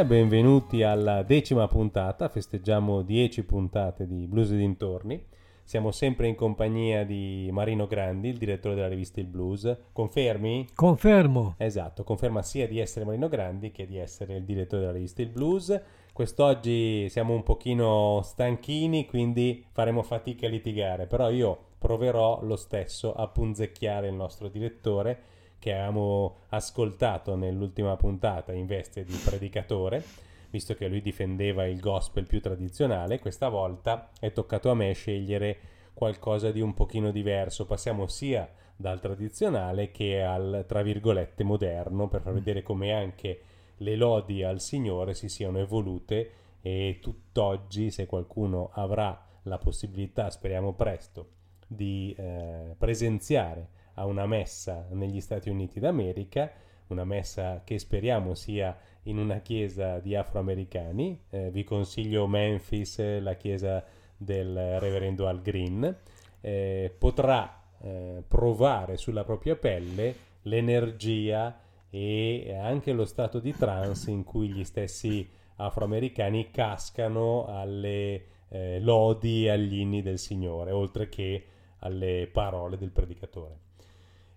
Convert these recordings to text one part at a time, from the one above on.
e benvenuti alla decima puntata, festeggiamo 10 puntate di Blues e dintorni. Siamo sempre in compagnia di Marino Grandi, il direttore della rivista Il Blues. Confermi? Confermo. Esatto, conferma sia di essere Marino Grandi che di essere il direttore della rivista Il Blues. Quest'oggi siamo un pochino stanchini, quindi faremo fatica a litigare, però io proverò lo stesso a punzecchiare il nostro direttore che avevamo ascoltato nell'ultima puntata in veste di predicatore, visto che lui difendeva il gospel più tradizionale, questa volta è toccato a me scegliere qualcosa di un pochino diverso. Passiamo sia dal tradizionale che al tra virgolette moderno per far vedere come anche le lodi al Signore si siano evolute e tutt'oggi se qualcuno avrà la possibilità, speriamo presto, di eh, presenziare a una messa negli Stati Uniti d'America, una messa che speriamo sia in una chiesa di afroamericani, eh, vi consiglio Memphis, la chiesa del reverendo Al Green, eh, potrà eh, provare sulla propria pelle l'energia e anche lo stato di trance in cui gli stessi afroamericani cascano alle eh, lodi e agli inni del Signore, oltre che alle parole del predicatore.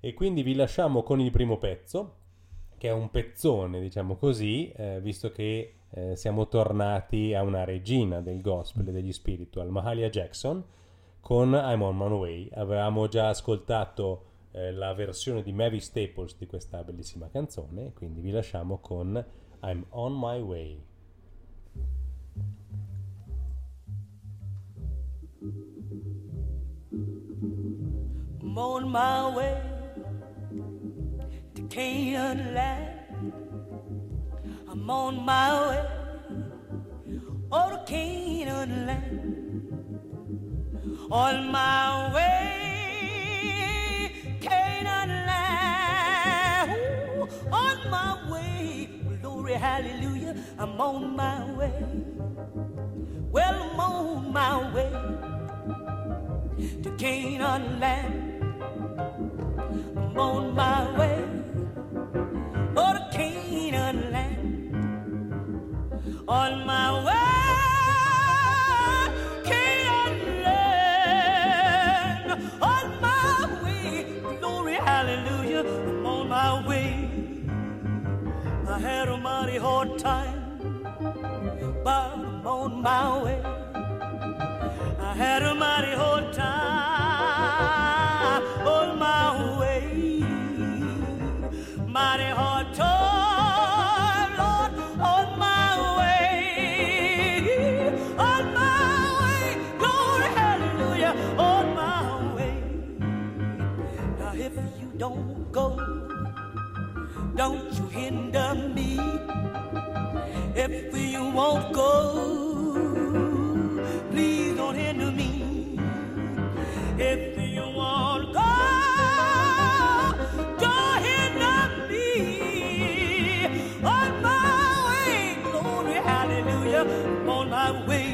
E quindi vi lasciamo con il primo pezzo, che è un pezzone, diciamo così, eh, visto che eh, siamo tornati a una regina del gospel e degli spiritual, Mahalia Jackson, con I'm on my way. Avevamo già ascoltato eh, la versione di Mavis Staples di questa bellissima canzone, quindi vi lasciamo con I'm on my way. I'm on my way Canaan land. I'm on my way oh Canaan land. On my way Canaan land. Ooh, on my way. Glory, hallelujah, I'm on my way. Well, I'm on my way to Canaan land. I'm on my way On my way. Canaan. On my way, glory, hallelujah, I'm on my way. I had a mighty hard time, but I'm on my way. I had a mighty hard time on my way. Mighty hard time, don't go, don't you hinder me if you won't go. Please don't hinder me if you won't go. Don't hinder me on my way. Glory, hallelujah, on my way.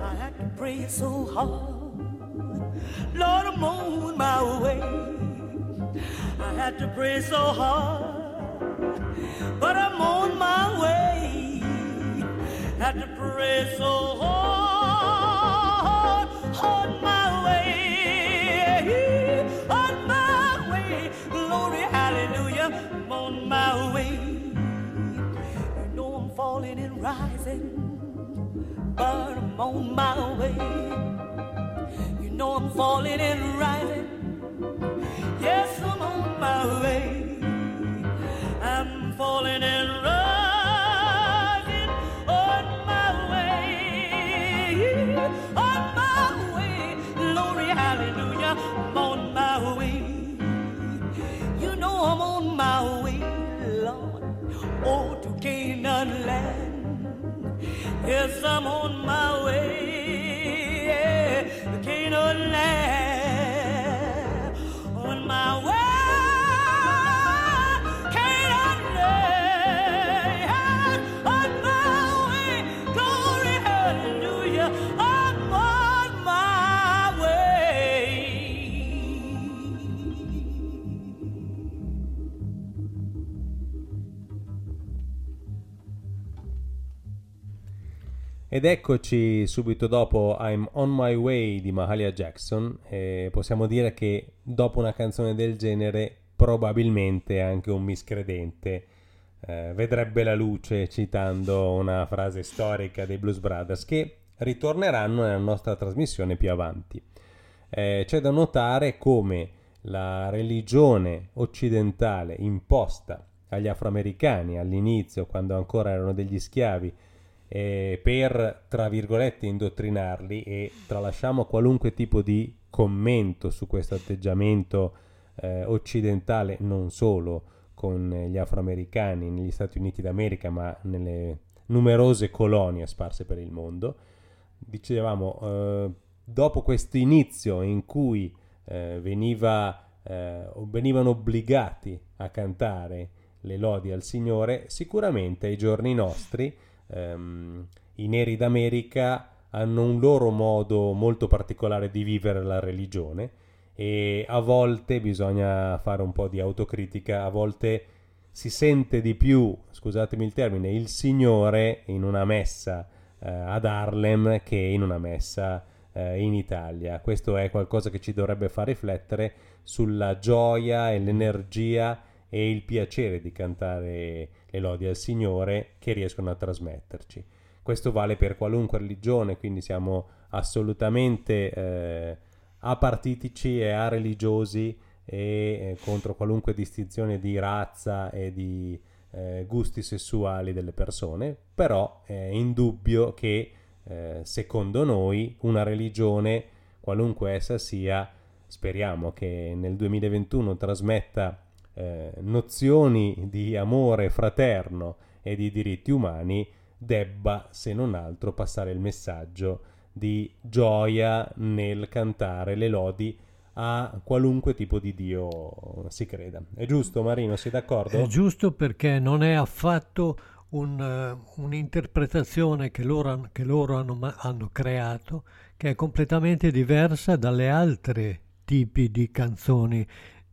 I had to pray so hard, Lord, I'm on my way. I had to pray so hard, but I'm on my way. Had to pray so hard on my way, on my way. Glory, hallelujah, I'm on my way. You know I'm falling and rising, but I'm on my way. You know I'm falling and rising. Yes, I'm on my way. I'm falling and rising on my way. On my way. Glory, hallelujah. I'm on my way. You know I'm on my way, Lord. Oh, to Canaan land. Yes, I'm on my way there. Ed eccoci subito dopo I'm On My Way di Mahalia Jackson e possiamo dire che dopo una canzone del genere probabilmente anche un miscredente eh, vedrebbe la luce citando una frase storica dei Blues Brothers che ritorneranno nella nostra trasmissione più avanti. Eh, c'è da notare come la religione occidentale imposta agli afroamericani all'inizio, quando ancora erano degli schiavi, eh, per, tra virgolette, indottrinarli e tralasciamo qualunque tipo di commento su questo atteggiamento eh, occidentale, non solo con gli afroamericani negli Stati Uniti d'America, ma nelle numerose colonie sparse per il mondo. Dicevamo, eh, dopo questo inizio in cui eh, veniva, eh, venivano obbligati a cantare le lodi al Signore, sicuramente ai giorni nostri ehm, i neri d'America hanno un loro modo molto particolare di vivere la religione e a volte bisogna fare un po' di autocritica, a volte si sente di più, scusatemi il termine, il Signore in una messa eh, ad Harlem che in una messa eh, in Italia. Questo è qualcosa che ci dovrebbe far riflettere sulla gioia e l'energia e il piacere di cantare le lodi al Signore che riescono a trasmetterci. Questo vale per qualunque religione, quindi siamo assolutamente eh, apartitici e areligiosi e eh, contro qualunque distinzione di razza e di eh, gusti sessuali delle persone, però è indubbio che eh, secondo noi una religione, qualunque essa sia, speriamo che nel 2021 trasmetta eh, nozioni di amore fraterno e di diritti umani, debba, se non altro, passare il messaggio di gioia nel cantare le lodi a qualunque tipo di Dio si creda. È giusto Marino, sei d'accordo? È giusto perché non è affatto un, uh, un'interpretazione che loro, che loro hanno, hanno, creato che è completamente diversa dalle altre tipi di canzoni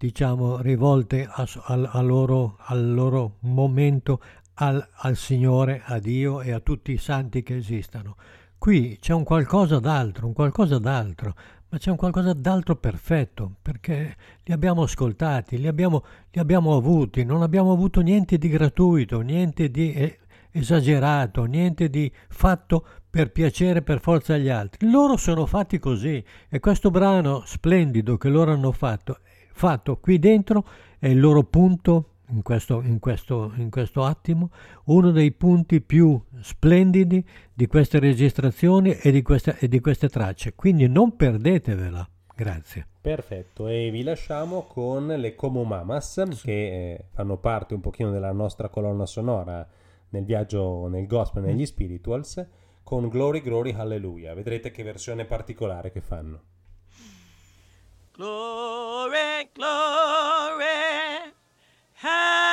diciamo rivolte a, a, a loro, al loro momento al, al Signore, a Dio e a tutti i santi che esistano. Qui c'è un qualcosa d'altro, un qualcosa d'altro, ma c'è un qualcosa d'altro perfetto, perché li abbiamo ascoltati, li abbiamo, li abbiamo avuti, non abbiamo avuto niente di gratuito, niente di esagerato, niente di fatto per piacere per forza agli altri. Loro sono fatti così e questo brano splendido che loro hanno fatto, fatto qui dentro è il loro punto in questo, in, questo, in questo, attimo uno dei punti più splendidi di queste registrazioni e di queste, e di queste tracce. Quindi non perdetevela. Grazie. Perfetto, e vi lasciamo con le Como Mamas sì. che eh, fanno parte un pochino della nostra colonna sonora nel viaggio nel gospel, negli mm. spirituals, con Glory, Glory, Hallelujah. Vedrete che versione particolare che fanno. Glory, glory. Hallelujah.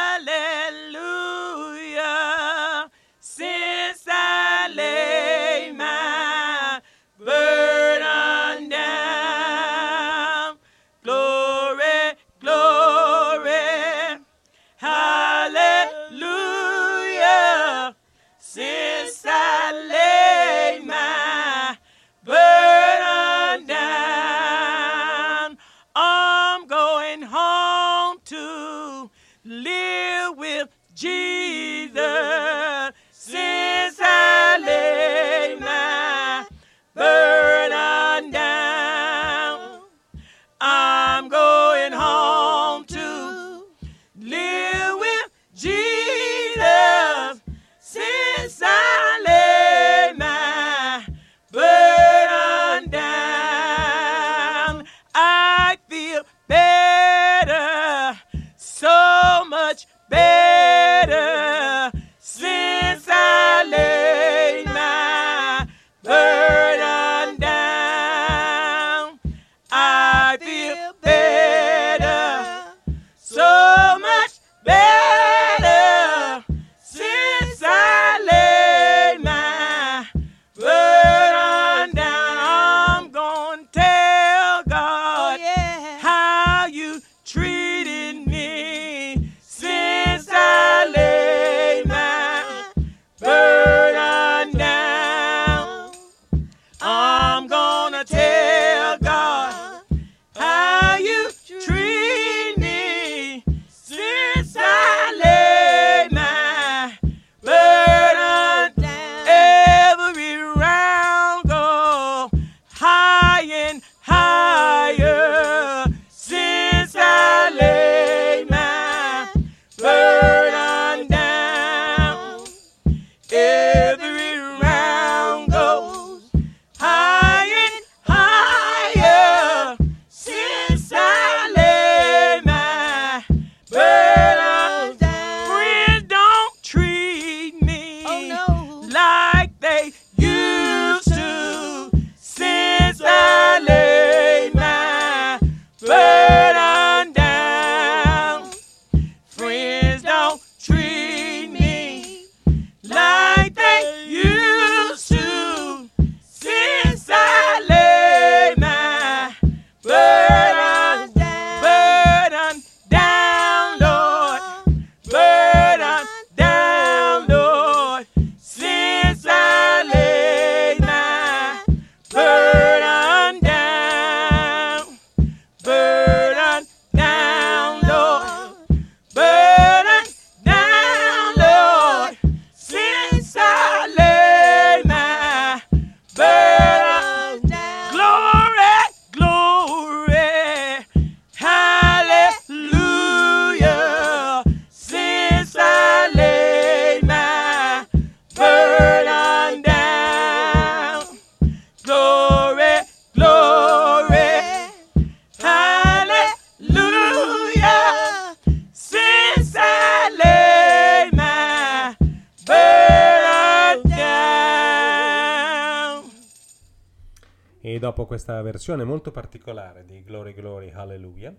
Versione molto particolare di Glory Glory Hallelujah,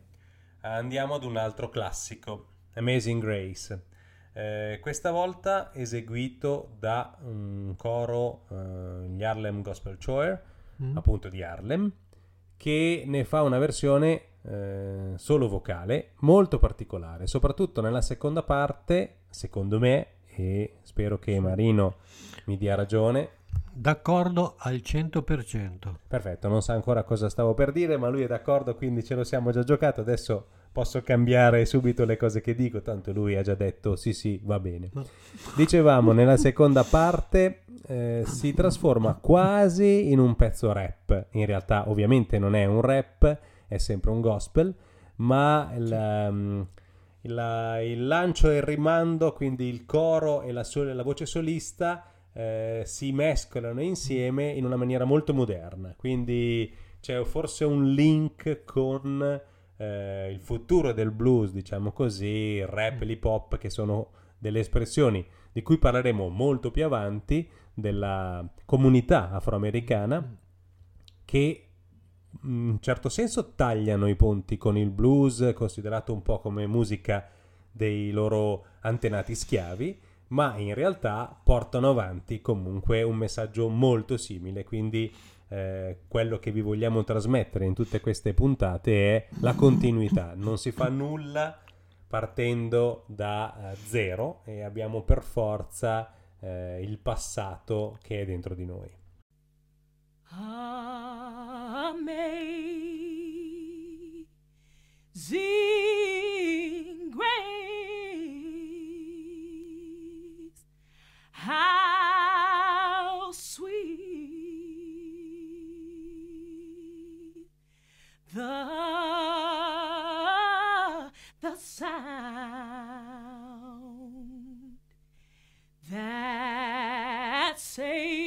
andiamo ad un altro classico, Amazing Grace. Eh, questa volta eseguito da un coro, eh, gli Harlem Gospel Choir, Mm. appunto di Harlem, che ne fa una versione eh, solo vocale molto particolare, soprattutto nella seconda parte, secondo me, e spero che Marino mi dia ragione. D'accordo al 100%. Perfetto, non sa ancora cosa stavo per dire, ma lui è d'accordo, quindi ce lo siamo già giocato. Adesso posso cambiare subito le cose che dico, tanto lui ha già detto sì, sì, va bene. Dicevamo, nella seconda parte eh, si trasforma quasi in un pezzo rap. In realtà, ovviamente, non è un rap, è sempre un gospel, ma il, um, il- il lancio e il rimando, quindi il coro e la, sol- la voce solista, eh, si mescolano insieme in una maniera molto moderna. Quindi c'è forse un link con eh, il futuro del blues, diciamo così, il rap e l'hip hop, che sono delle espressioni di cui parleremo molto più avanti, della comunità afroamericana, che in un certo senso tagliano i ponti con il blues, considerato un po' come musica dei loro antenati schiavi, ma in realtà portano avanti comunque un messaggio molto simile, quindi eh, quello che vi vogliamo trasmettere in tutte queste puntate è la continuità, non si fa nulla partendo da eh, zero e abbiamo per forza eh, il passato che è dentro di noi. Amazing grace, how sweet the the sound that saved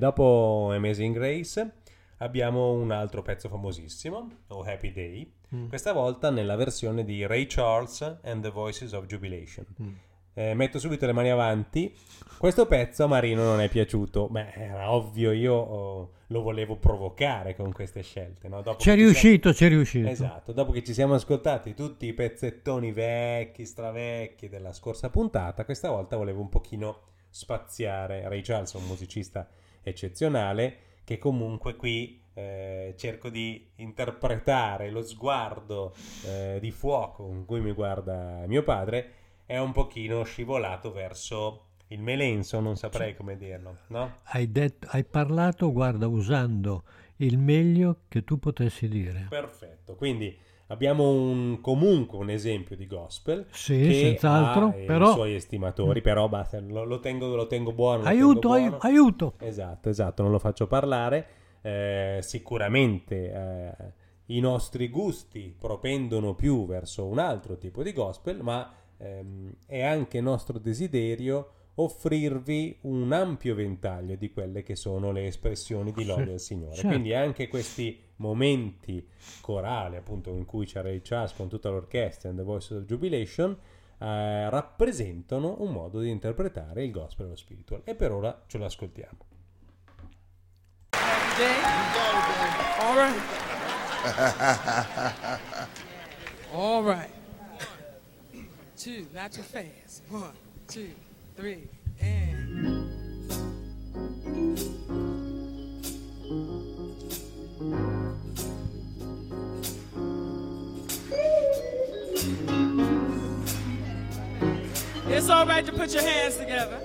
dopo Amazing Grace abbiamo un altro pezzo famosissimo, Oh Happy Day, Mm. questa volta nella versione di Ray Charles and the Voices of Jubilation. Mm. Eh, metto subito le mani avanti. Questo pezzo a Marino non è piaciuto. Beh, era ovvio, io oh, lo volevo provocare con queste scelte. No? C'è ci siamo- riuscito, c'è riuscito. Esatto, dopo che ci siamo ascoltati tutti i pezzettoni vecchi, stravecchi della scorsa puntata, questa volta volevo un pochino spaziare. Ray Charles un musicista eccezionale che comunque qui eh, cerco di interpretare lo sguardo eh, di fuoco con cui mi guarda mio padre è un pochino scivolato verso il melenso, non saprei come dirlo, no? Hai, detto- hai parlato, guarda, usando il meglio che tu potessi dire. Perfetto, quindi abbiamo un, comunque un esempio di gospel Sì, che senz'altro, ha eh, però- i suoi estimatori, però basta, lo, lo tengo, lo tengo buono. lo Aiuto, tengo buono. aiuto. Esatto, esatto, non lo faccio parlare. Eh, sicuramente eh, i nostri gusti propendono più verso un altro tipo di gospel, ma ehm, è anche nostro desiderio offrirvi un ampio ventaglio di quelle che sono le espressioni di lode Sì, al Signore. certo. Quindi anche questi momenti corali, appunto, in cui c'è Ray Charles con tutta l'orchestra and the Voice of Jubilation, eh, rappresentano un modo di interpretare il gospel e lo spiritual. E per ora ce lo ascoltiamo. All right. All right. One, two, not too fast. One, two, three, and. It's all right to put your hands together.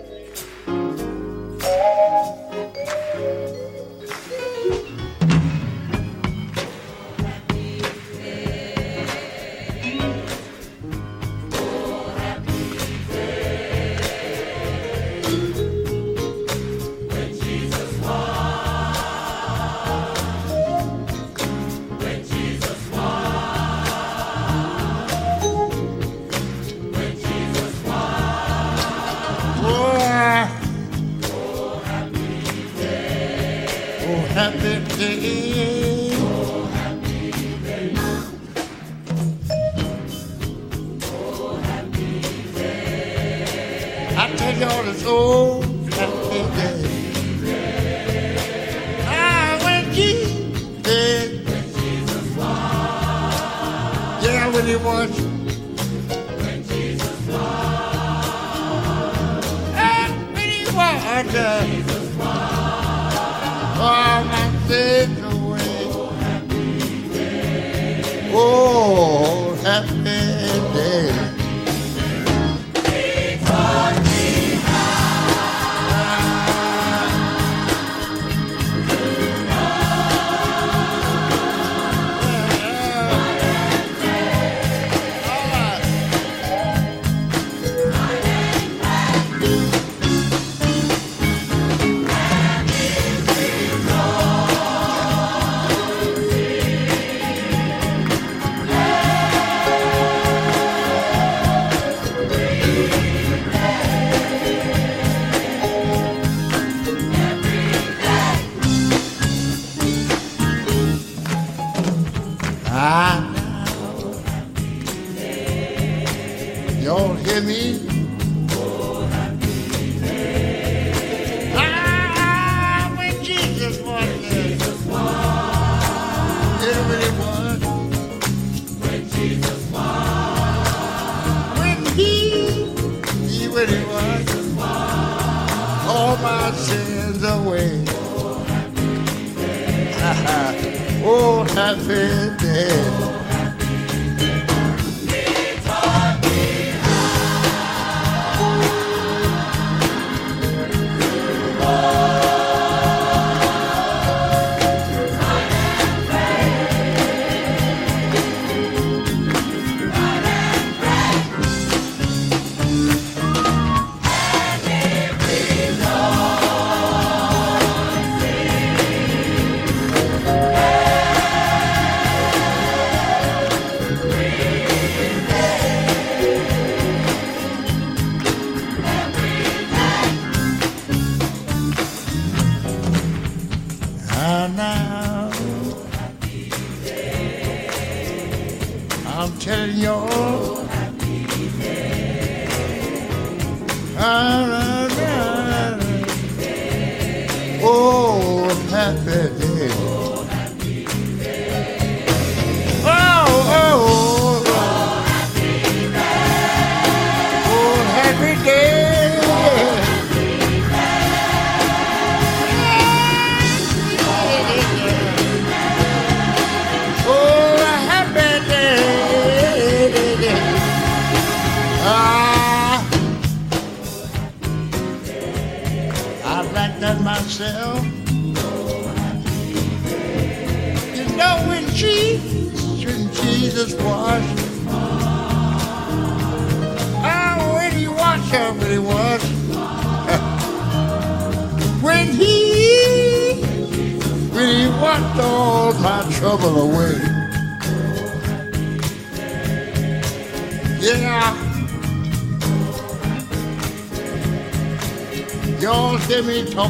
Oh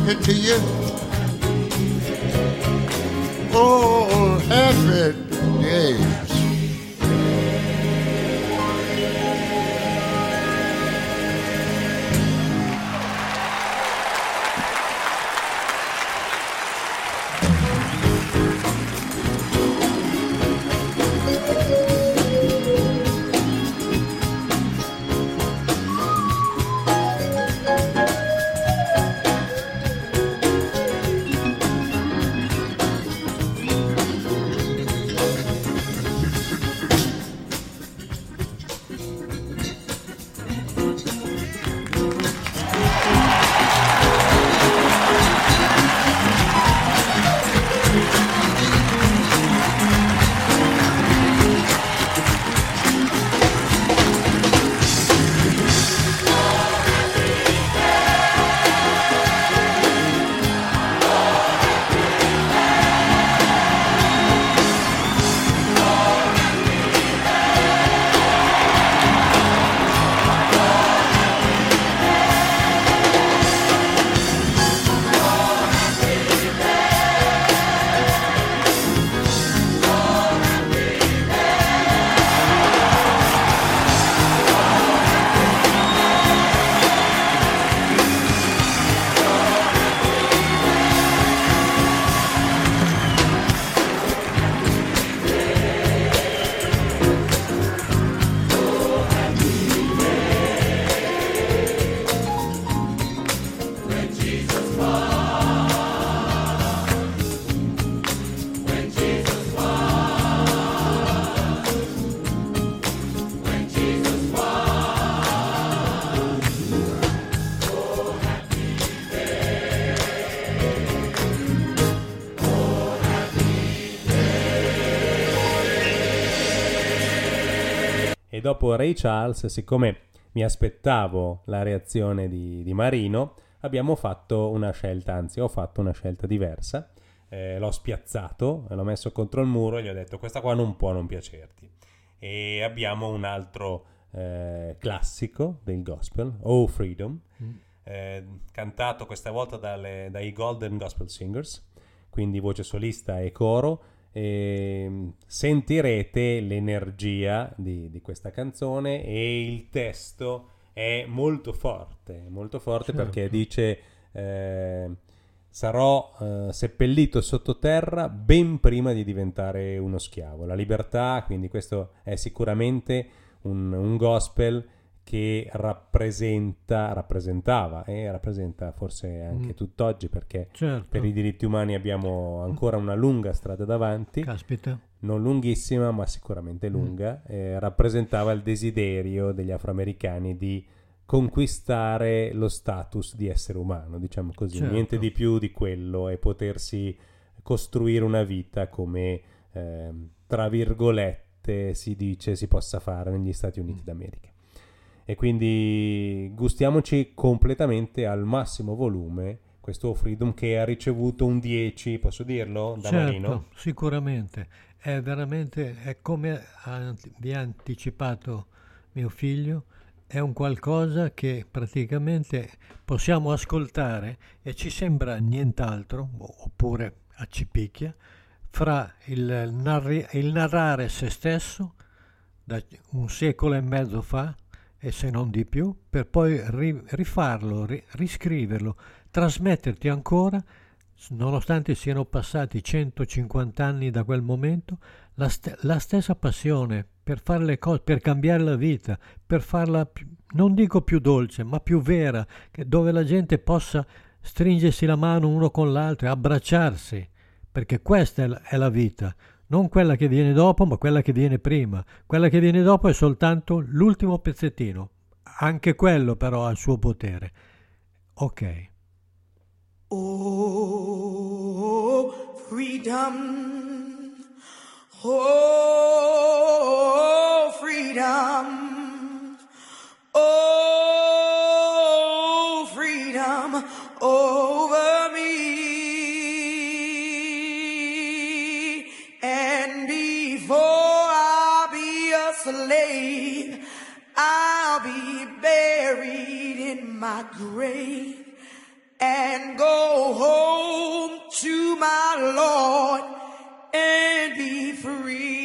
me talking to you? Dopo Ray Charles, siccome mi aspettavo la reazione di, di Marino, abbiamo fatto una scelta, anzi ho fatto una scelta diversa. Eh, l'ho spiazzato, l'ho messo contro il muro e gli ho detto questa qua non può non piacerti. E abbiamo un altro eh, classico del gospel, Oh Freedom, eh, cantato questa volta dalle- dai Golden Gospel Singers, quindi voce solista e coro. E sentirete l'energia di, di questa canzone e il testo è molto forte, molto forte Certo. perché dice eh, sarò eh, seppellito sottoterra ben prima di diventare uno schiavo. La libertà, quindi questo è sicuramente un, un gospel che rappresenta, rappresentava e rappresenta forse anche Mm. tutt'oggi perché Certo. per i diritti umani abbiamo ancora una lunga strada davanti, Caspita. non lunghissima ma sicuramente lunga, eh, rappresentava il desiderio degli afroamericani di conquistare lo status di essere umano, diciamo così, Certo. niente di più di quello e potersi costruire una vita come, ehm, tra virgolette, si dice si possa fare negli Stati Uniti d'America. E quindi gustiamoci completamente al massimo volume questo Freedom che ha ricevuto un 10, posso dirlo, da Marino? Certo, sicuramente. È veramente, è come vi ha anticipato mio figlio, è un qualcosa che praticamente possiamo ascoltare e ci sembra nient'altro, oppure accipicchia, fra il, narri- il narrare se stesso da un secolo e mezzo fa, e se non di più, per poi ri- rifarlo, ri- riscriverlo, trasmetterti ancora, nonostante siano passati 150 anni da quel momento, la, st- la stessa passione per fare le cose, per cambiare la vita, per farla, più, non dico più dolce, ma più vera, dove la gente possa stringersi la mano uno con l'altro abbracciarsi, perché questa è la, è la vita, non quella che viene dopo, ma quella che viene prima. Quella che viene dopo è soltanto l'ultimo pezzettino. Anche quello però ha il suo potere. Ok. Oh, freedom. Oh, freedom. Oh, freedom over my grave and go home to my Lord and be free.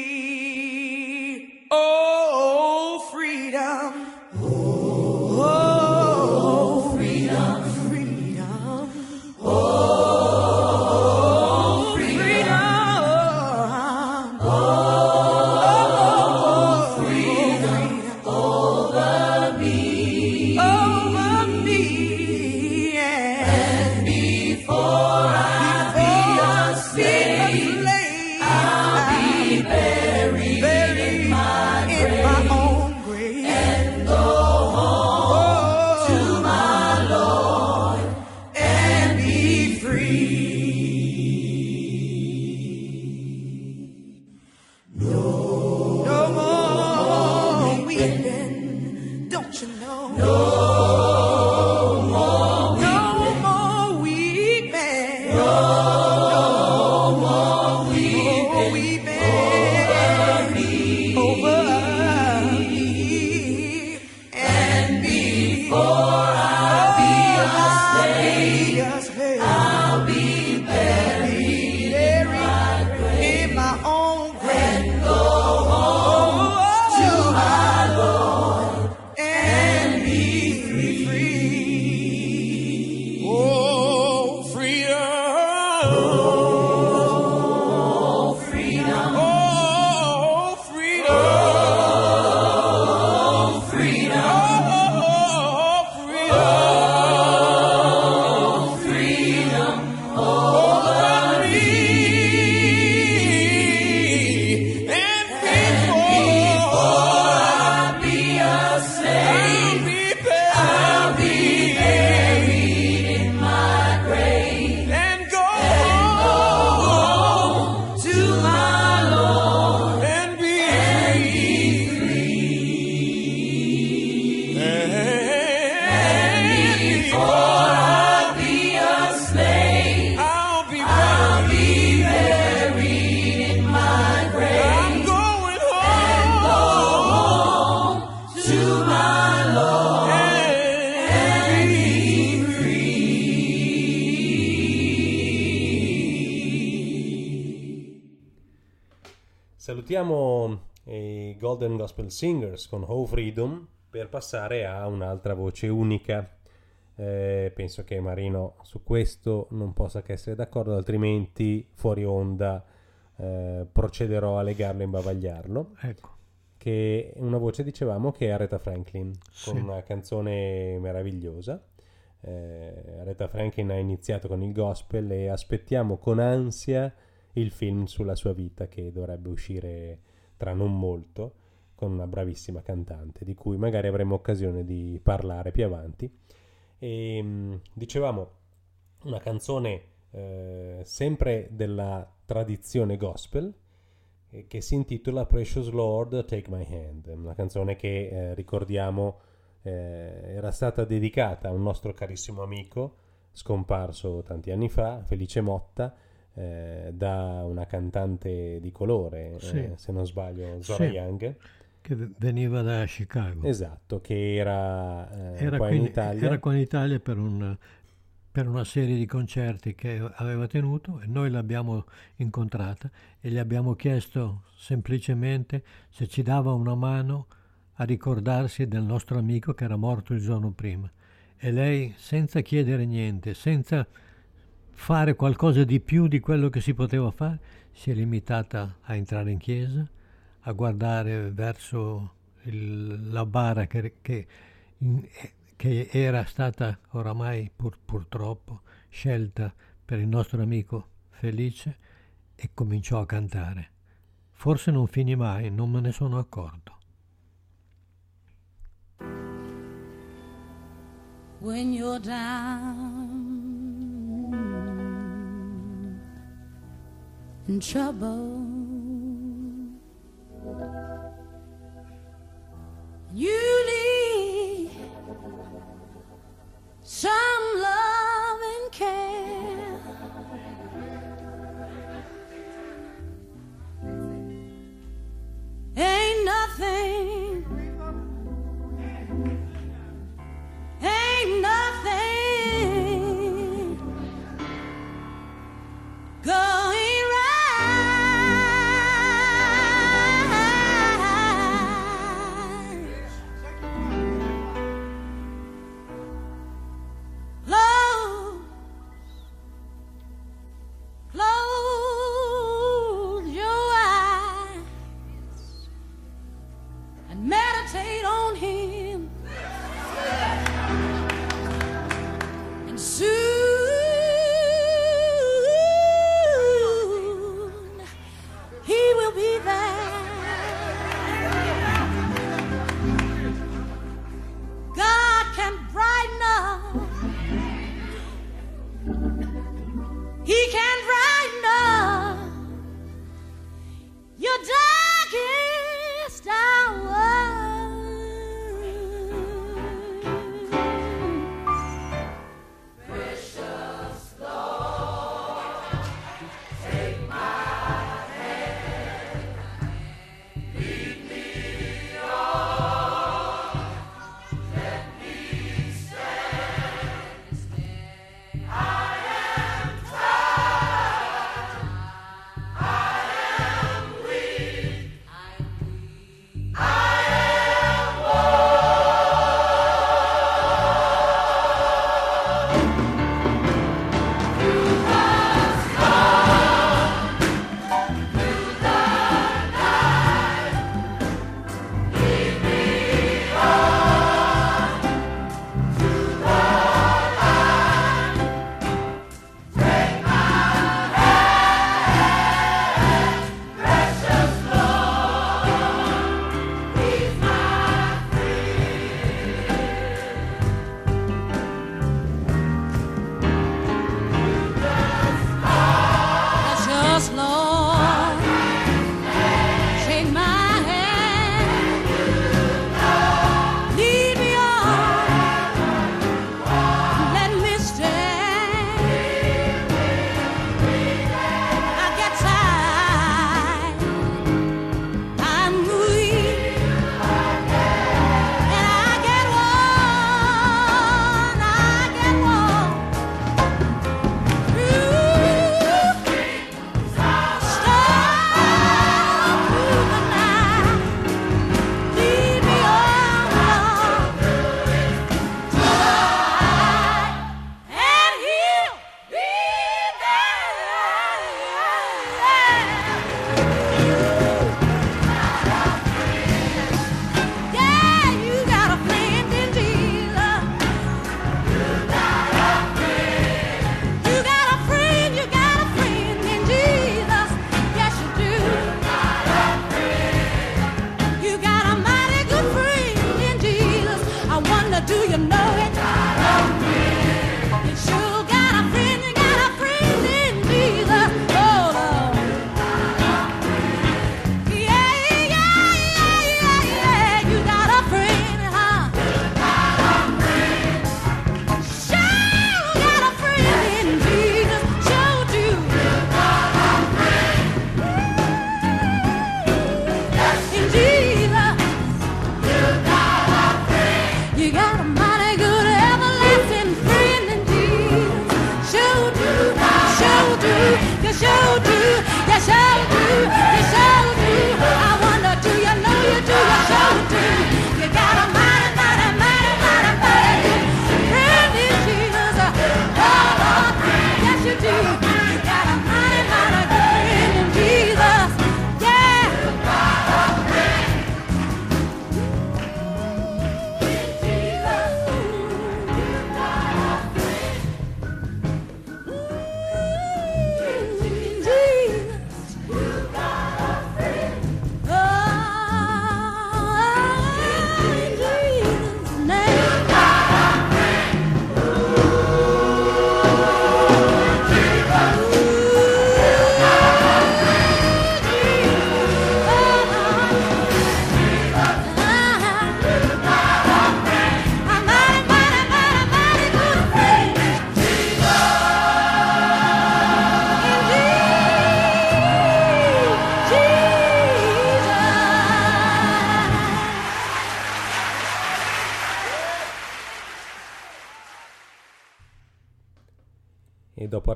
Golden Gospel Singers con Ho Freedom per passare a un'altra voce unica. Eh, penso che Marino su questo non possa che essere d'accordo, altrimenti fuori onda eh, procederò a legarlo e imbavagliarlo. Ecco. Che una voce, dicevamo, che è Aretha Franklin, con Sì. una canzone meravigliosa. Eh, Aretha Franklin ha iniziato con il gospel e aspettiamo con ansia il film sulla sua vita che dovrebbe uscire tra non molto con una bravissima cantante di cui magari avremo occasione di parlare più avanti. E mh, dicevamo una canzone eh, sempre della tradizione gospel eh, che si intitola Precious Lord Take My Hand, una canzone che eh, ricordiamo eh, era stata dedicata a un nostro carissimo amico scomparso tanti anni fa, Felice Motta, eh, da una cantante di colore, Sì. se non sbaglio, Zora Sì. Young. Che veniva da Chicago. Esatto, che era, eh, era, qua qui in in, Italia. era qua in Italia per un, per una serie di concerti che aveva tenuto e noi l'abbiamo incontrata e gli abbiamo chiesto semplicemente se ci dava una mano a ricordarsi del nostro amico che era morto il giorno prima. E lei, senza chiedere niente, senza fare qualcosa di più di quello che si poteva fare, si è limitata a entrare in chiesa, a guardare verso il, la bara che, che, che, era stata oramai pur, purtroppo scelta per il nostro amico Felice e cominciò a cantare. Forse non finì mai, non me ne sono accorto. When you're down in trouble You need some love and care.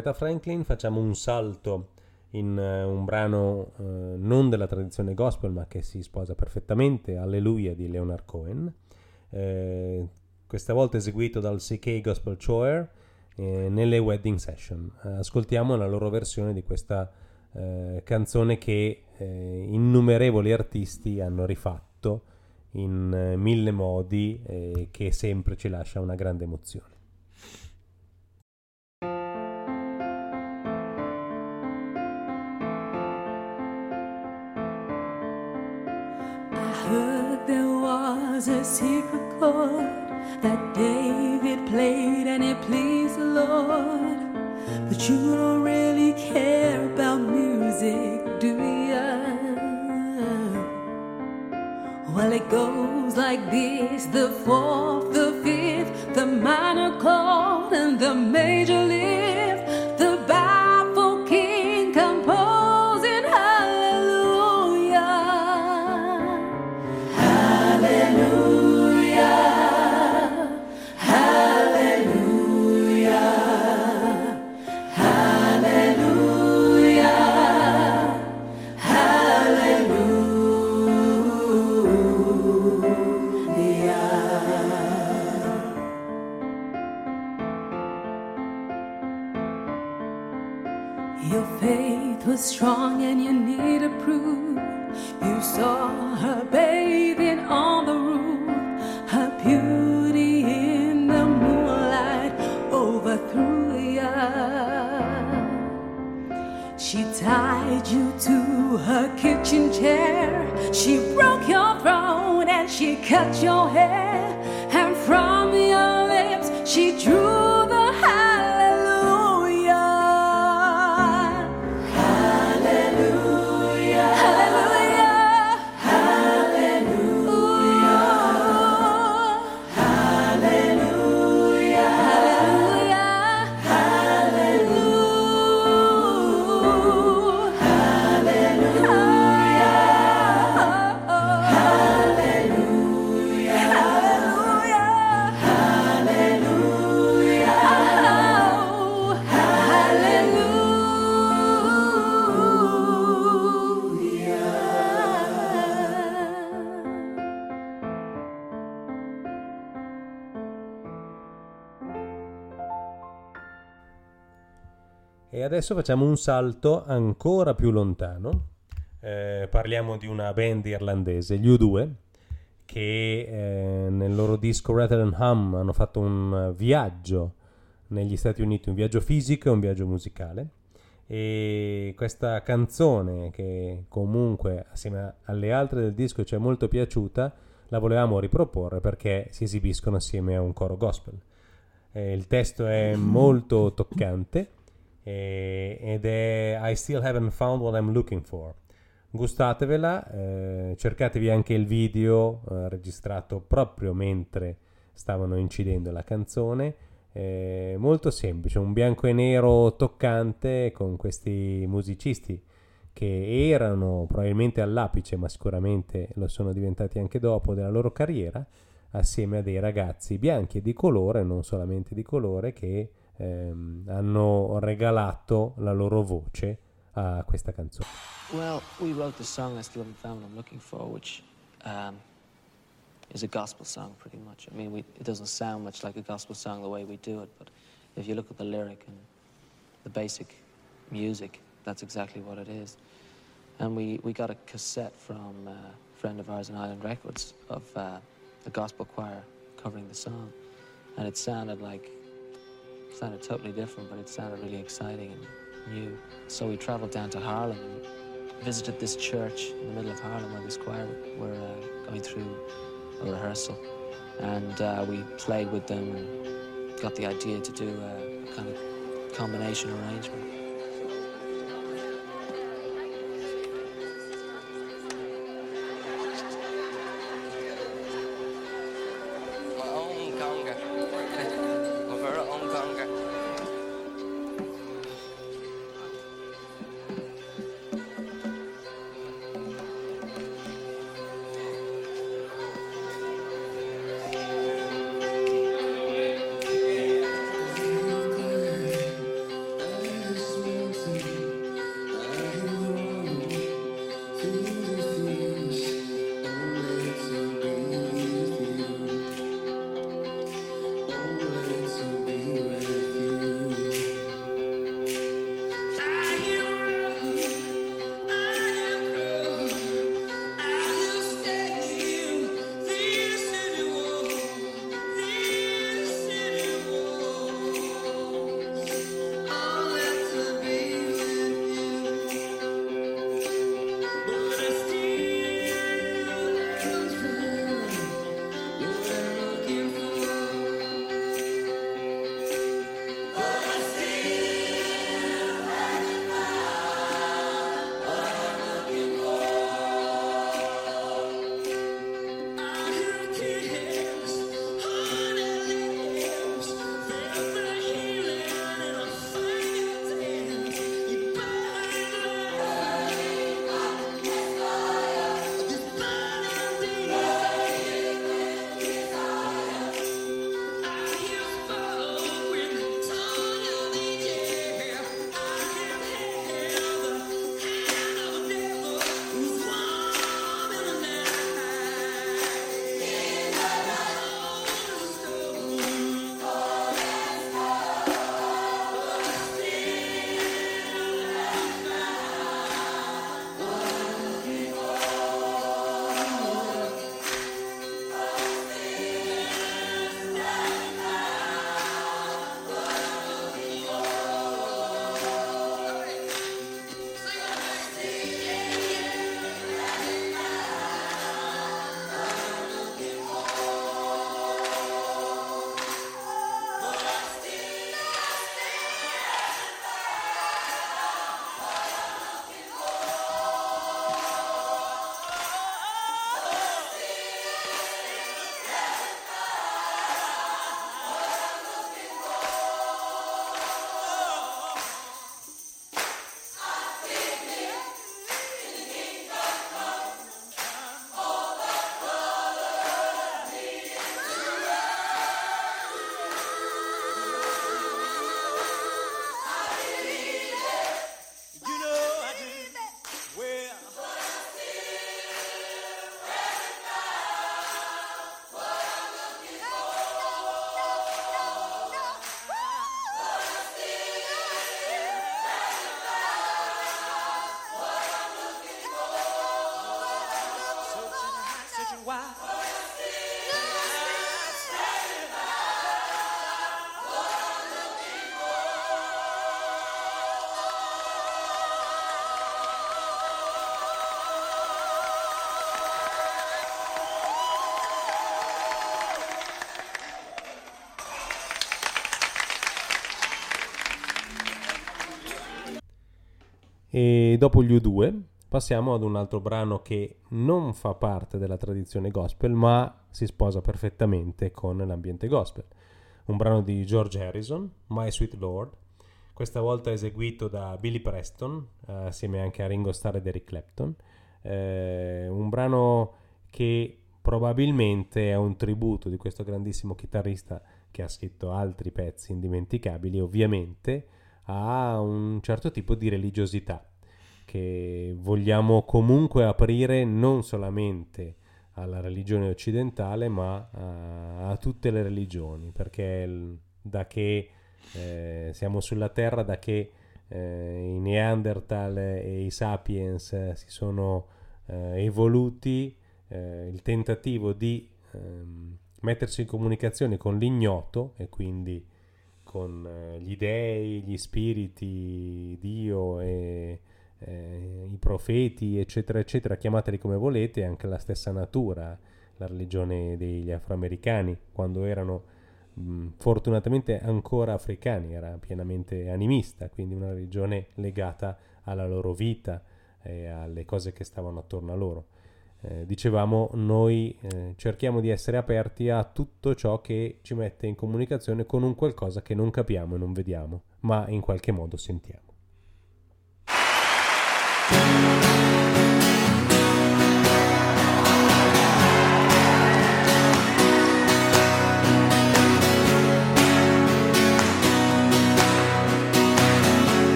Aretha Franklin facciamo un salto in eh, un brano eh, non della tradizione gospel ma che si sposa perfettamente, Alleluia di Leonard Cohen, eh, questa volta eseguito dal CK Gospel Choir eh, nelle wedding session. Ascoltiamo la loro versione di questa eh, canzone che eh, innumerevoli artisti hanno rifatto in mille modi e che sempre ci lascia una grande emozione. Heard there was a secret chord that David played and it pleased the Lord. But you don't really care about music, do ya? Well, it goes like this the fourth, the fifth, the minor chord, and the major adesso facciamo un salto ancora più lontano. Eh, parliamo di una band irlandese, gli U2, che eh, nel loro disco Rattle and Hum hanno fatto un viaggio negli Stati Uniti, un viaggio fisico e un viaggio musicale. E questa canzone, che comunque assieme alle altre del disco ci è molto piaciuta, la volevamo riproporre perché si esibiscono assieme a un coro gospel. Eh, il testo è molto toccante eh, ed è I still haven't found what I'm looking for. Gustatevela, eh, cercatevi anche il video eh, registrato proprio mentre stavano incidendo la canzone. Eh, molto semplice, un bianco e nero toccante con questi musicisti che erano probabilmente all'apice, ma sicuramente lo sono diventati anche dopo della loro carriera, assieme a dei ragazzi bianchi e di colore, non solamente di colore, che ehm, hanno regalato la loro voce a questa canzone. Well, we wrote the song I Still Haven't Found What I'm Looking For, which um, is a gospel song pretty much. I mean, we, it doesn't sound much like a gospel song the way we do it, but if you look at the lyric and the basic music, that's exactly what it is. And we, we got a cassette from a friend of ours in Island Records of uh, a gospel choir covering the song. And it sounded like, sounded totally different, but it sounded really exciting and new. So we traveled down to Harlem and visited this church in the middle of Harlem where this choir were uh, going through a rehearsal. And uh, we played with them and got the idea to do a kind of combination arrangement. E dopo gli U2 passiamo ad un altro brano che non fa parte della tradizione gospel, ma si sposa perfettamente con l'ambiente gospel. Un brano di George Harrison, My Sweet Lord, questa volta eseguito da Billy Preston, eh, assieme anche a Ringo Starr ed Eric Clapton. Eh, un brano che probabilmente è un tributo di questo grandissimo chitarrista che ha scritto altri pezzi indimenticabili, ovviamente ha un certo tipo di religiosità. che vogliamo comunque aprire non solamente alla religione occidentale, ma a, a tutte le religioni, perché il- da che eh, siamo sulla Terra, da che eh, i Neanderthal e i Sapiens eh, si sono eh, evoluti, eh, il tentativo di ehm, mettersi in comunicazione con l'ignoto e quindi con eh, gli dei, gli spiriti, Dio e eh, i profeti, eccetera, eccetera, chiamateli come volete, anche la stessa natura, la religione degli afroamericani, quando erano mh, fortunatamente ancora africani, era pienamente animista, quindi una religione legata alla loro vita e alle cose che stavano attorno a loro. Eh, dicevamo, noi eh, cerchiamo di essere aperti a tutto ciò che ci mette in comunicazione con un qualcosa che non capiamo e non vediamo, ma in qualche modo sentiamo.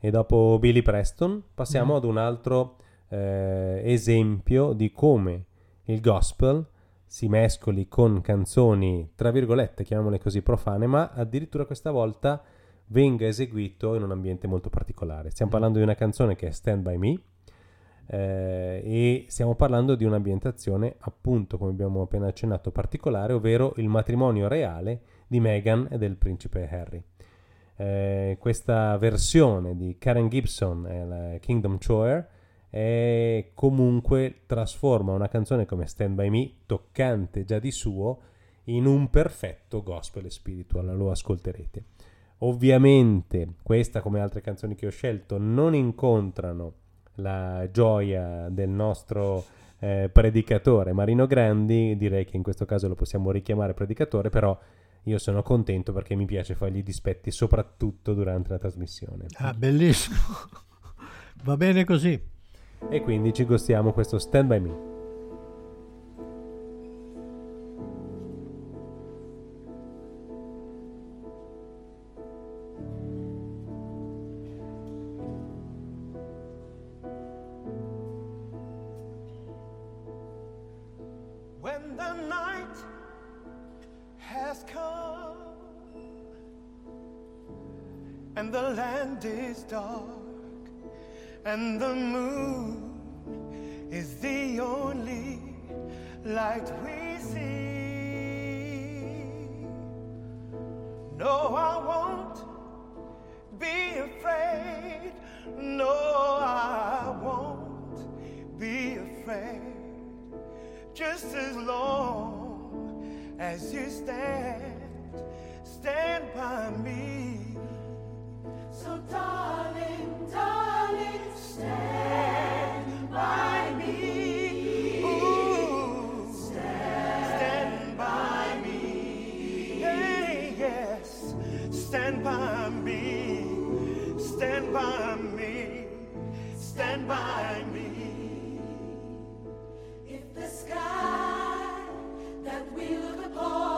Dopo Billy Preston passiamo Mm. ad un altro eh, esempio di come il gospel si mescoli con canzoni, tra virgolette, chiamiamole così, profane, ma addirittura questa volta venga eseguito in un ambiente molto particolare. Stiamo parlando di una canzone che è Stand By Me eh, e stiamo parlando di un'ambientazione, appunto, come abbiamo appena accennato, particolare, ovvero il matrimonio reale di Meghan e del principe Harry. Eh, questa versione di Karen Gibson e Kingdom Choir è comunque trasforma una canzone come Stand By Me, toccante già di suo, in un perfetto gospel spiritual, lo ascolterete. Ovviamente questa come altre canzoni che ho scelto non incontrano la gioia del nostro eh, predicatore Marino Grandi, direi che in questo caso lo possiamo richiamare predicatore, però io sono contento perché mi piace fargli dispetti soprattutto durante la trasmissione. Ah, bellissimo. Va bene così. E quindi ci gustiamo questo Stand By Me. Land is dark and the moon is the only light we see. No, I won't be afraid. No, I won't be afraid just as long as you stand, stand by me. So, darling, darling, stand by me. Ooh, stand by me. Yeah, yes, stand by me. Stand by me. Stand by me. If the sky that we look upon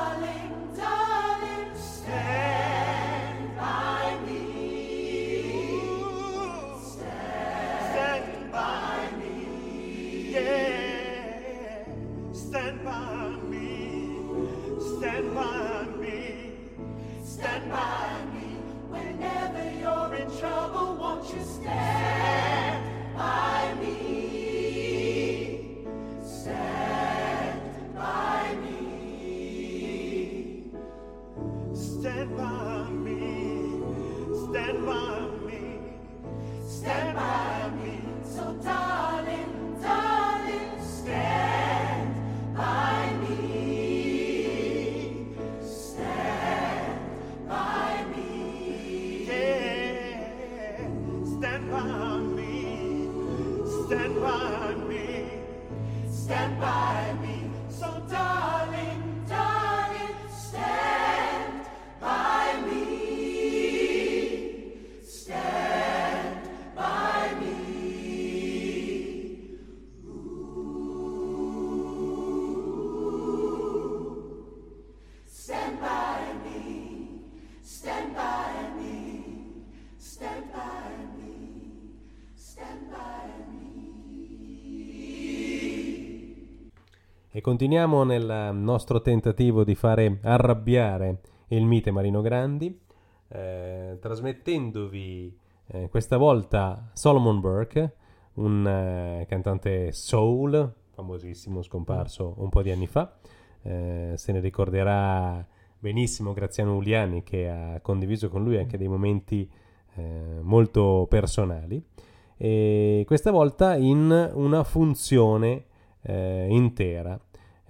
continuiamo nel nostro tentativo di fare arrabbiare il mite Marino Grandi, eh, trasmettendovi eh, questa volta Solomon Burke, un eh, cantante soul, famosissimo, scomparso un po' di anni fa. Eh, se ne ricorderà benissimo Graziano Uliani che ha condiviso con lui anche dei momenti eh, molto personali. E questa volta in una funzione eh, intera.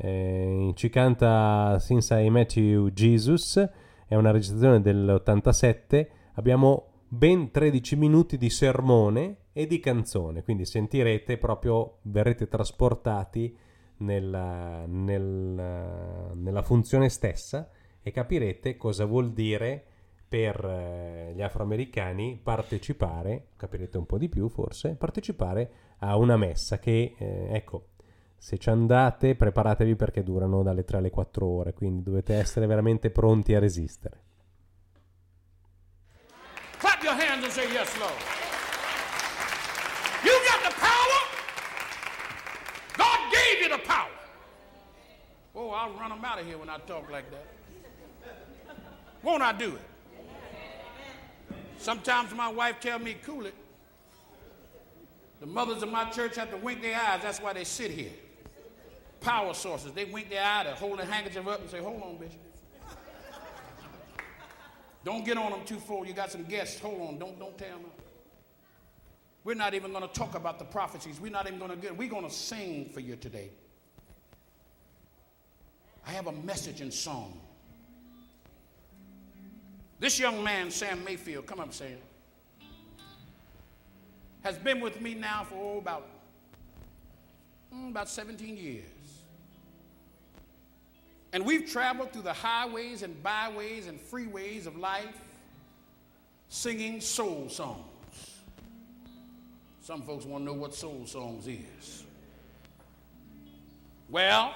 Eh, ci canta Since I Met You Jesus. È una registrazione dell'87, abbiamo ben 13 minuti di sermone e di canzone, quindi sentirete proprio, verrete trasportati nella, nel- nella funzione stessa e capirete cosa vuol dire per eh, gli afroamericani partecipare, capirete un po' di più forse, partecipare a una messa che, eh, ecco, se ci andate preparatevi perché durano dalle 3 alle 4 ore, quindi dovete essere veramente pronti a resistere. Clap your hands and say, Yes, Lord. You got the power. God gave you the power. Oh, I'll run them out of here when I talk like that. Won't I do it? Sometimes my wife tell me, cool it. The mothers of my church have to wink their eyes. That's why they sit here. Power sources. They wink their eye, they hold their handkerchief up and say, hold on, Bishop. Don't get on them too full. You got some guests. Hold on. Don't, don't tear them. We're not even going to talk about the prophecies. We're not even going to get, we're going to sing for you today. I have a message in song. This young man, Sam Mayfield, come up, Sam, has been with me now for oh, about, mm, about 17 years. And we've traveled through the highways and byways and freeways of life singing soul songs. Some folks want to know what soul songs is. Well,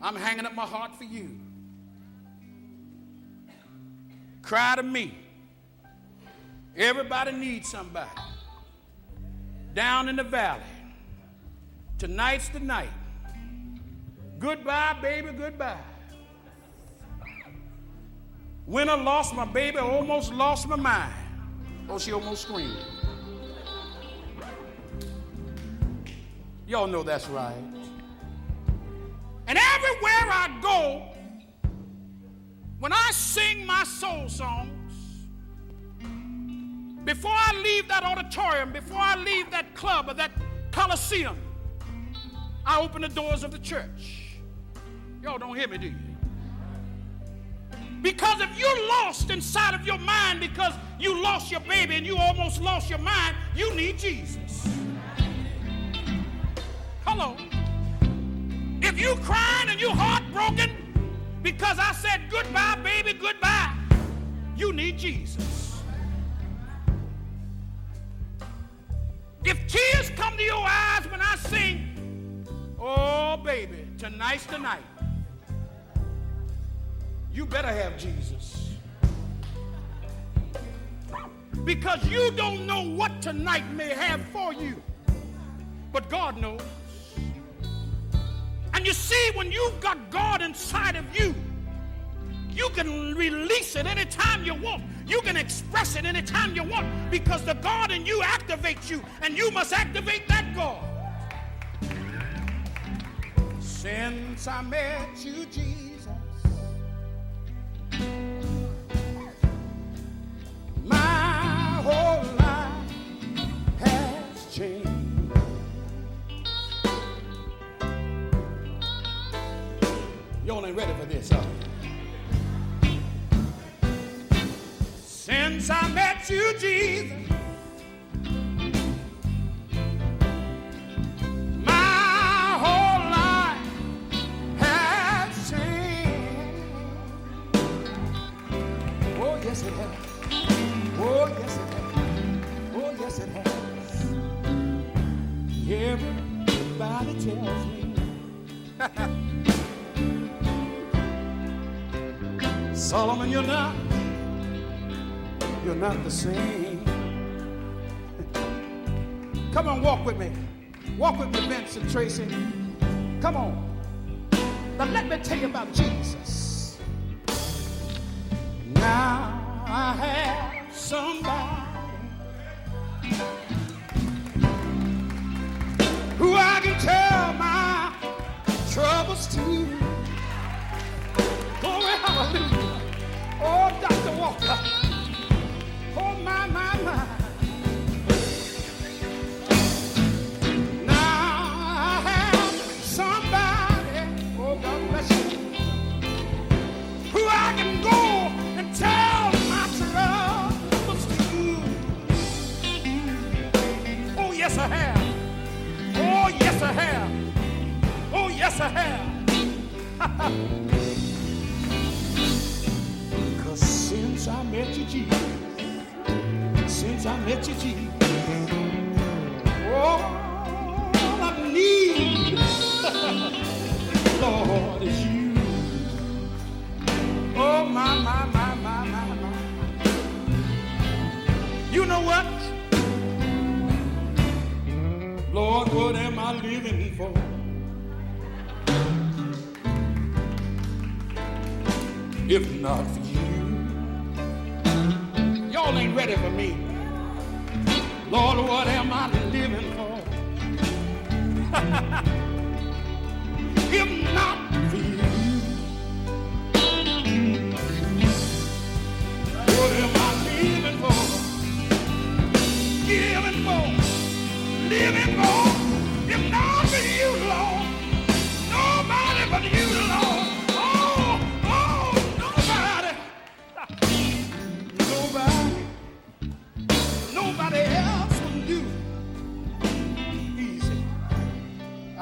I'm hanging up my heart for you. Cry to me. Everybody needs somebody. Down in the valley. Tonight's the night. Goodbye, baby, goodbye. When I lost my baby, I almost lost my mind. Oh, she almost screamed. Y'all know that's right. And everywhere I go, when I sing my soul songs, before I leave that auditorium, before I leave that club or that coliseum, I open the doors of the church. Y'all don't hear me, do you? Because if you're lost inside of your mind because you lost your baby and you almost lost your mind, you need Jesus. Hello. If you crying and you heartbroken because I said goodbye, baby, goodbye, you need Jesus. If tears come to your eyes when I sing, oh baby, tonight's the night. You better have Jesus. Because you don't know what tonight may have for you, but God knows. And you see, when you've got God inside of you, you can release it anytime you want. You can express it anytime you want because the God in you activates you, and you must activate that God. Since I met you, Jesus, ain't ready for this, huh? Since I met you, Jesus, my whole life has changed. Oh, yes, it has. Oh, yes, it has. Oh, yes, it has. Everybody tells me. Solomon, you're not, you're not the same. Come on, walk with me. Walk with me, Vince and Tracy. Come on. Now let me tell you about Jesus. Now I have somebody to have. Cause since I met you, Jesus, since I met you, Jesus, all I need, Lord, is you. If not for you, y'all ain't ready for me. Lord, what am I living for?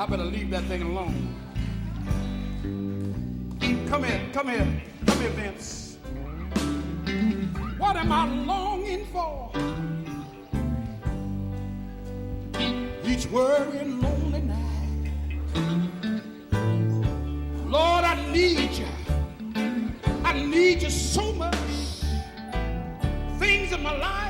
I better leave that thing alone. Come here, come here, come here, Vince. What am I longing for? Each worry and lonely night. Lord, I need you. I need you so much. Things in my life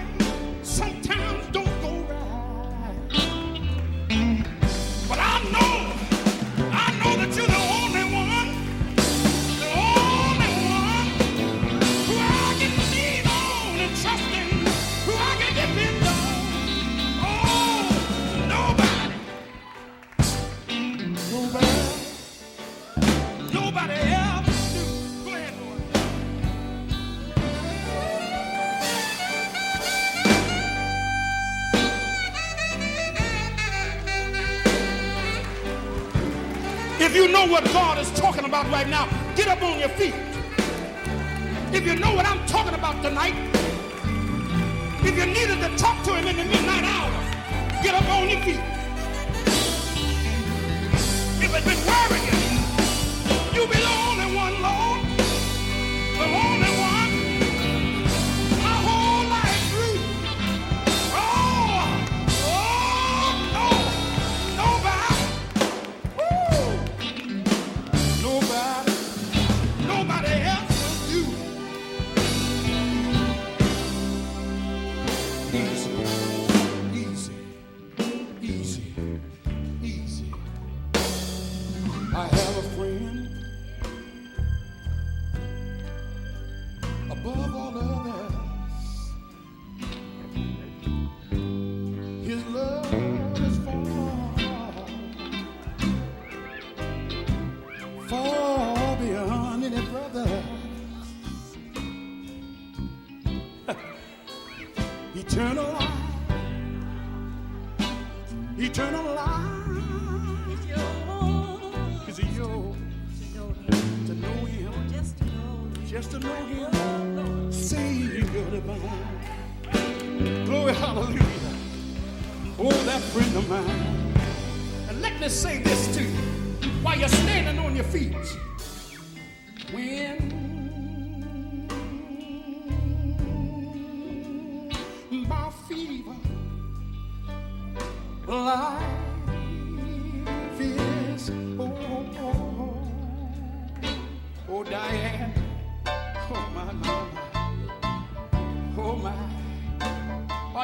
what God is talking about right now, get up on your feet. If you know what I'm talking about tonight, if you needed to talk to him in the midnight hour, get up on your feet. If it's been worrying you, you be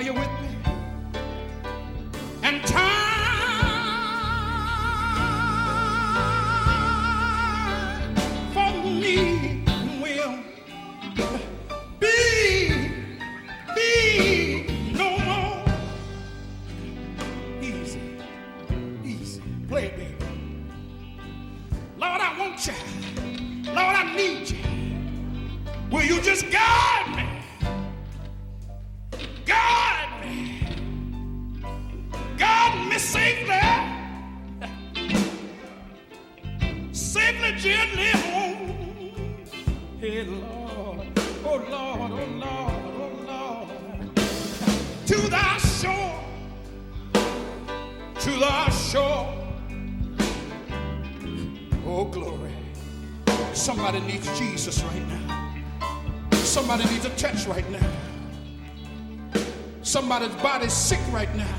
you with me? Somebody's body's sick right now.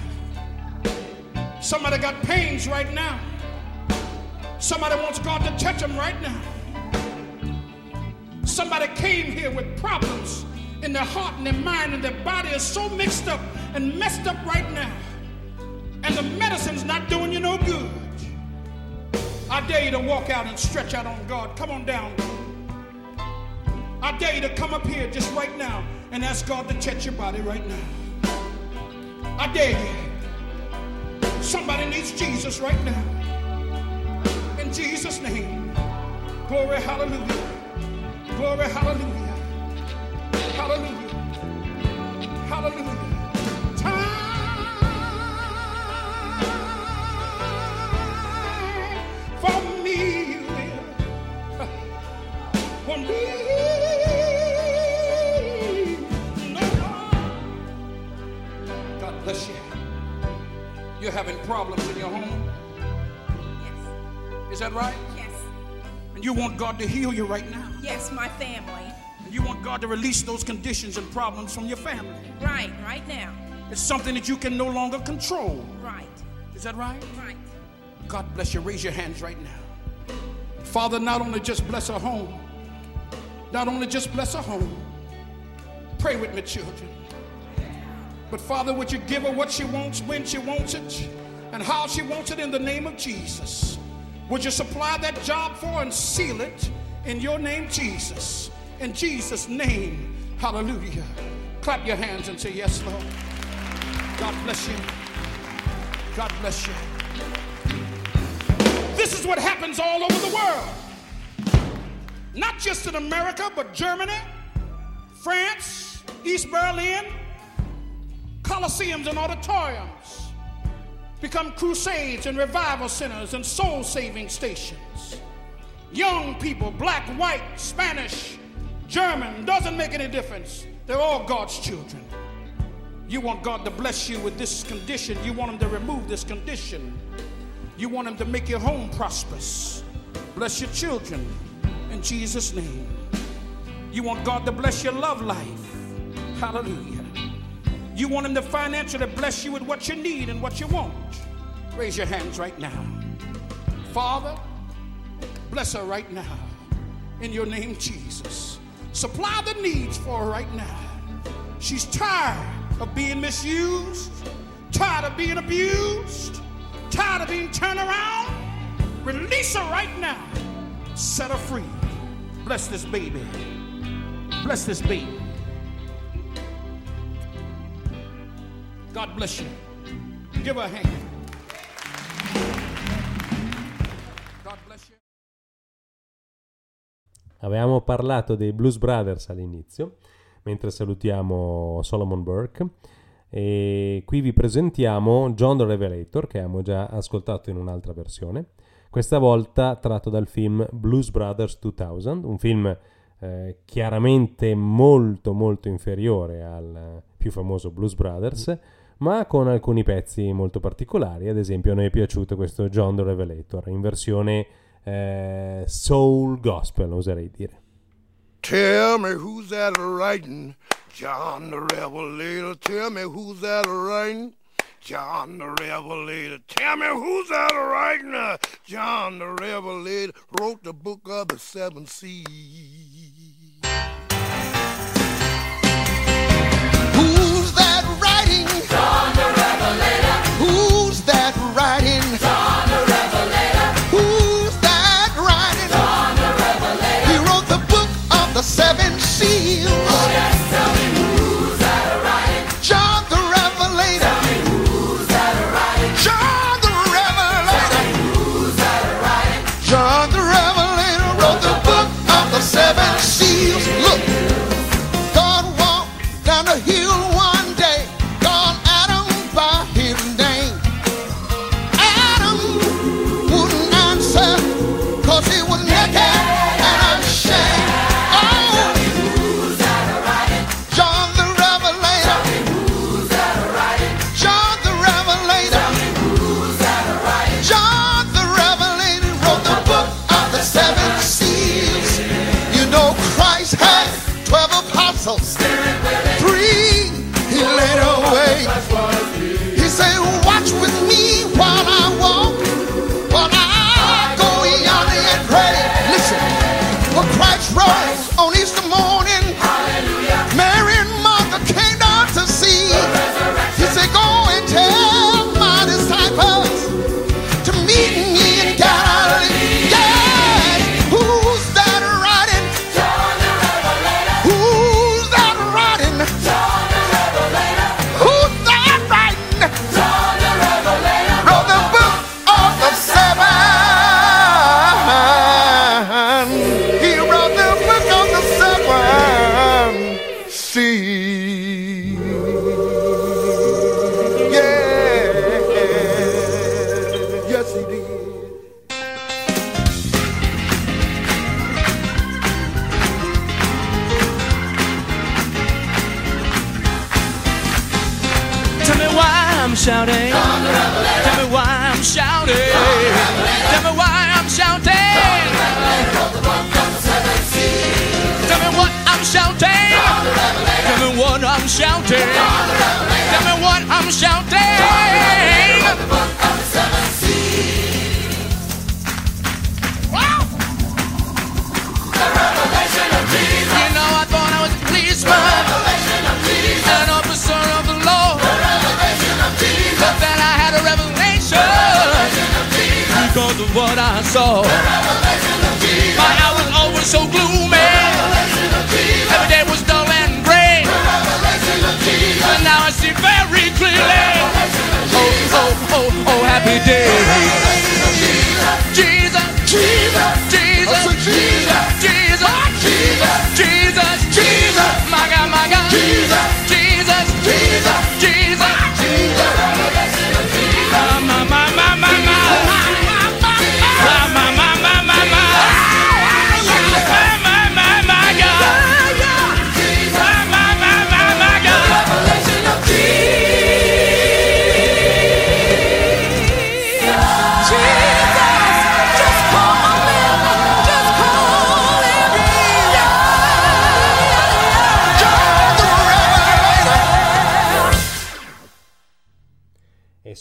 Somebody got pains right now. Somebody wants God to touch them right now. Somebody came here with problems in their heart and their mind and their body is so mixed up and messed up right now. And the medicine's not doing you no good. I dare you to walk out and stretch out on God. Come on down. I dare you to come up here just right now and ask God to touch your body right now. I dare you. Somebody needs Jesus right now. In Jesus' name. Glory, hallelujah. Glory, hallelujah. That right? Yes. And you want God to heal you right now. Yes, my family. And you want God to release those conditions and problems from your family. Right, right now. It's something that you can no longer control. Right. Is that right? Right. God bless you. Raise your hands right now. Father, not only just bless her home, not only just bless her home, pray with me, children. But Father, would you give her what she wants, when she wants it, and how she wants it in the name of Jesus? Would you supply that job for and seal it in your name, Jesus? In Jesus' name, hallelujah. Clap your hands and say, Yes, Lord. God bless you. God bless you. This is what happens all over the world. Not just in America, but Germany, France, East Berlin, coliseums and auditoriums become crusades and revival centers and soul saving stations. Young people, black, white, Spanish, German, doesn't make any difference. They're all God's children. You want God to bless you with this condition. You want Him to remove this condition. You want Him to make your home prosperous. Bless your children in Jesus' name. You want God to bless your love life. Hallelujah. You want Him to financially bless you with what you need and what you want. Raise your hands right now. Father, bless her right now. In your name, Jesus. Supply the needs for her right now. She's tired of being misused, tired of being abused, tired of being turned around. Release her right now. Set her free. Bless this baby. Bless this baby. God bless you. Give her a hand. God bless you. Avevamo parlato dei Blues Brothers all'inizio, mentre salutiamo Solomon Burke. E qui vi presentiamo John the Revelator, che abbiamo già ascoltato in un'altra versione. Questa volta tratto dal film Blues Brothers 2000, un film eh, chiaramente molto molto inferiore al più famoso Blues Brothers, ma con alcuni pezzi molto particolari. Ad esempio, a noi è piaciuto questo John the Revelator in versione eh, soul gospel, oserei dire. Tell me who's that writing? John the Revelator. Tell me who's that writing? John the Revelator. Tell me who's that writing? Uh, John the Revelator wrote the book of the seven seas. That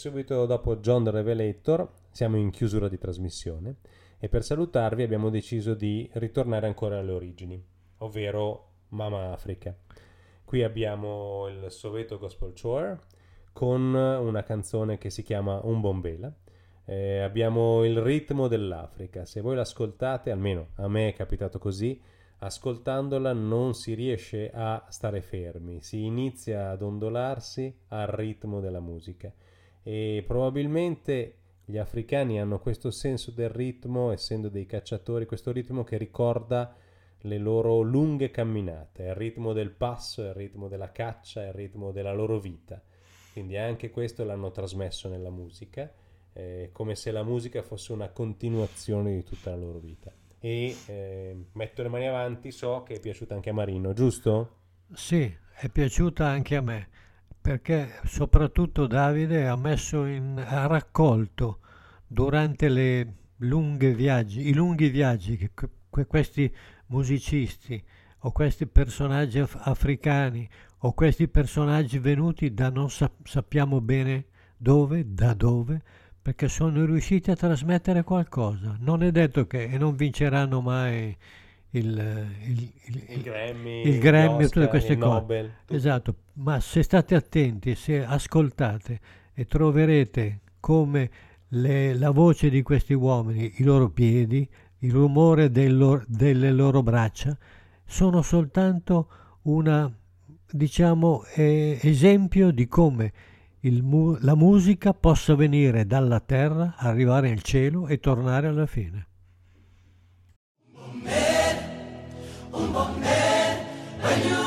subito dopo John the Revelator siamo in chiusura di trasmissione e per salutarvi abbiamo deciso di ritornare ancora alle origini, ovvero Mama Africa. Qui abbiamo il Soweto Gospel Choir con una canzone che si chiama Un Bombela. Eh, abbiamo il ritmo dell'Africa. Se voi l'ascoltate, almeno a me è capitato così, ascoltandola non si riesce a stare fermi, si inizia ad ondolarsi al ritmo della musica e probabilmente gli africani hanno questo senso del ritmo, essendo dei cacciatori, questo ritmo che ricorda le loro lunghe camminate, il ritmo del passo, il ritmo della caccia, il ritmo della loro vita. Quindi anche questo l'hanno trasmesso nella musica, eh, come se la musica fosse una continuazione di tutta la loro vita. E eh, metto le mani avanti, so che è piaciuta anche a Marino, giusto? Sì, è piaciuta anche a me, perché soprattutto Davide ha messo in, ha raccolto durante le lunghe viaggi, i lunghi viaggi che que- questi musicisti o questi personaggi af- africani o questi personaggi venuti da non sap- sappiamo bene dove, da dove, perché sono riusciti a trasmettere qualcosa. Non è detto che e non vinceranno mai il, il, il, Il Grammy, il Grammy e tutte Oscar, queste cose. Nobel. Esatto, ma se state attenti, se ascoltate e troverete come le- la voce di questi uomini, i loro piedi, il rumore del lor- delle loro braccia, sono soltanto una, diciamo, eh, esempio di come mu- la musica possa venire dalla terra, arrivare al cielo e tornare alla fine. un bomber,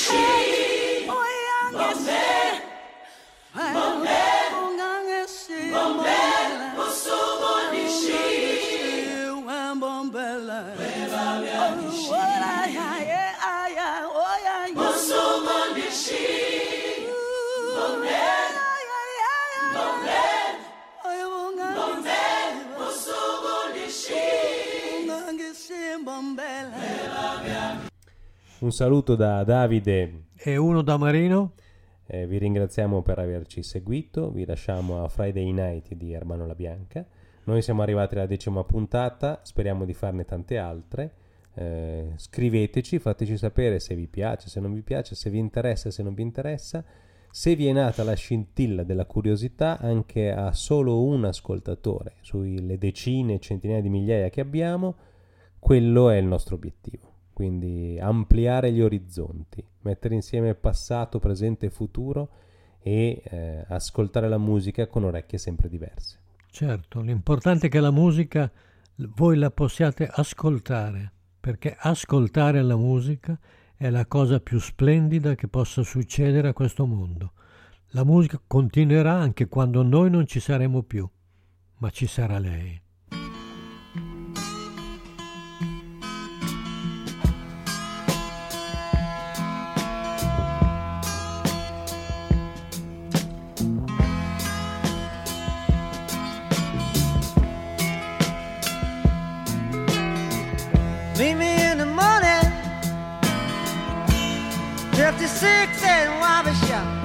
shit. Un saluto da Davide e uno da Marino. Eh, vi ringraziamo per averci seguito, vi lasciamo a Friday Night di Ermano La Bianca. Noi siamo arrivati alla decima puntata, speriamo di farne tante altre. Eh, scriveteci, fateci sapere se vi piace, se non vi piace, se vi interessa, se non vi interessa. Se vi è nata la scintilla della curiosità anche a solo un ascoltatore, sulle decine, centinaia di migliaia che abbiamo, quello è il nostro obiettivo. Quindi ampliare gli orizzonti, mettere insieme passato, presente e futuro e eh, ascoltare la musica con orecchie sempre diverse. Certo, l'importante è che la musica voi la possiate ascoltare, perché ascoltare la musica è la cosa più splendida che possa succedere a questo mondo. La musica continuerà anche quando noi non ci saremo più, ma ci sarà lei. Six and Wabasha.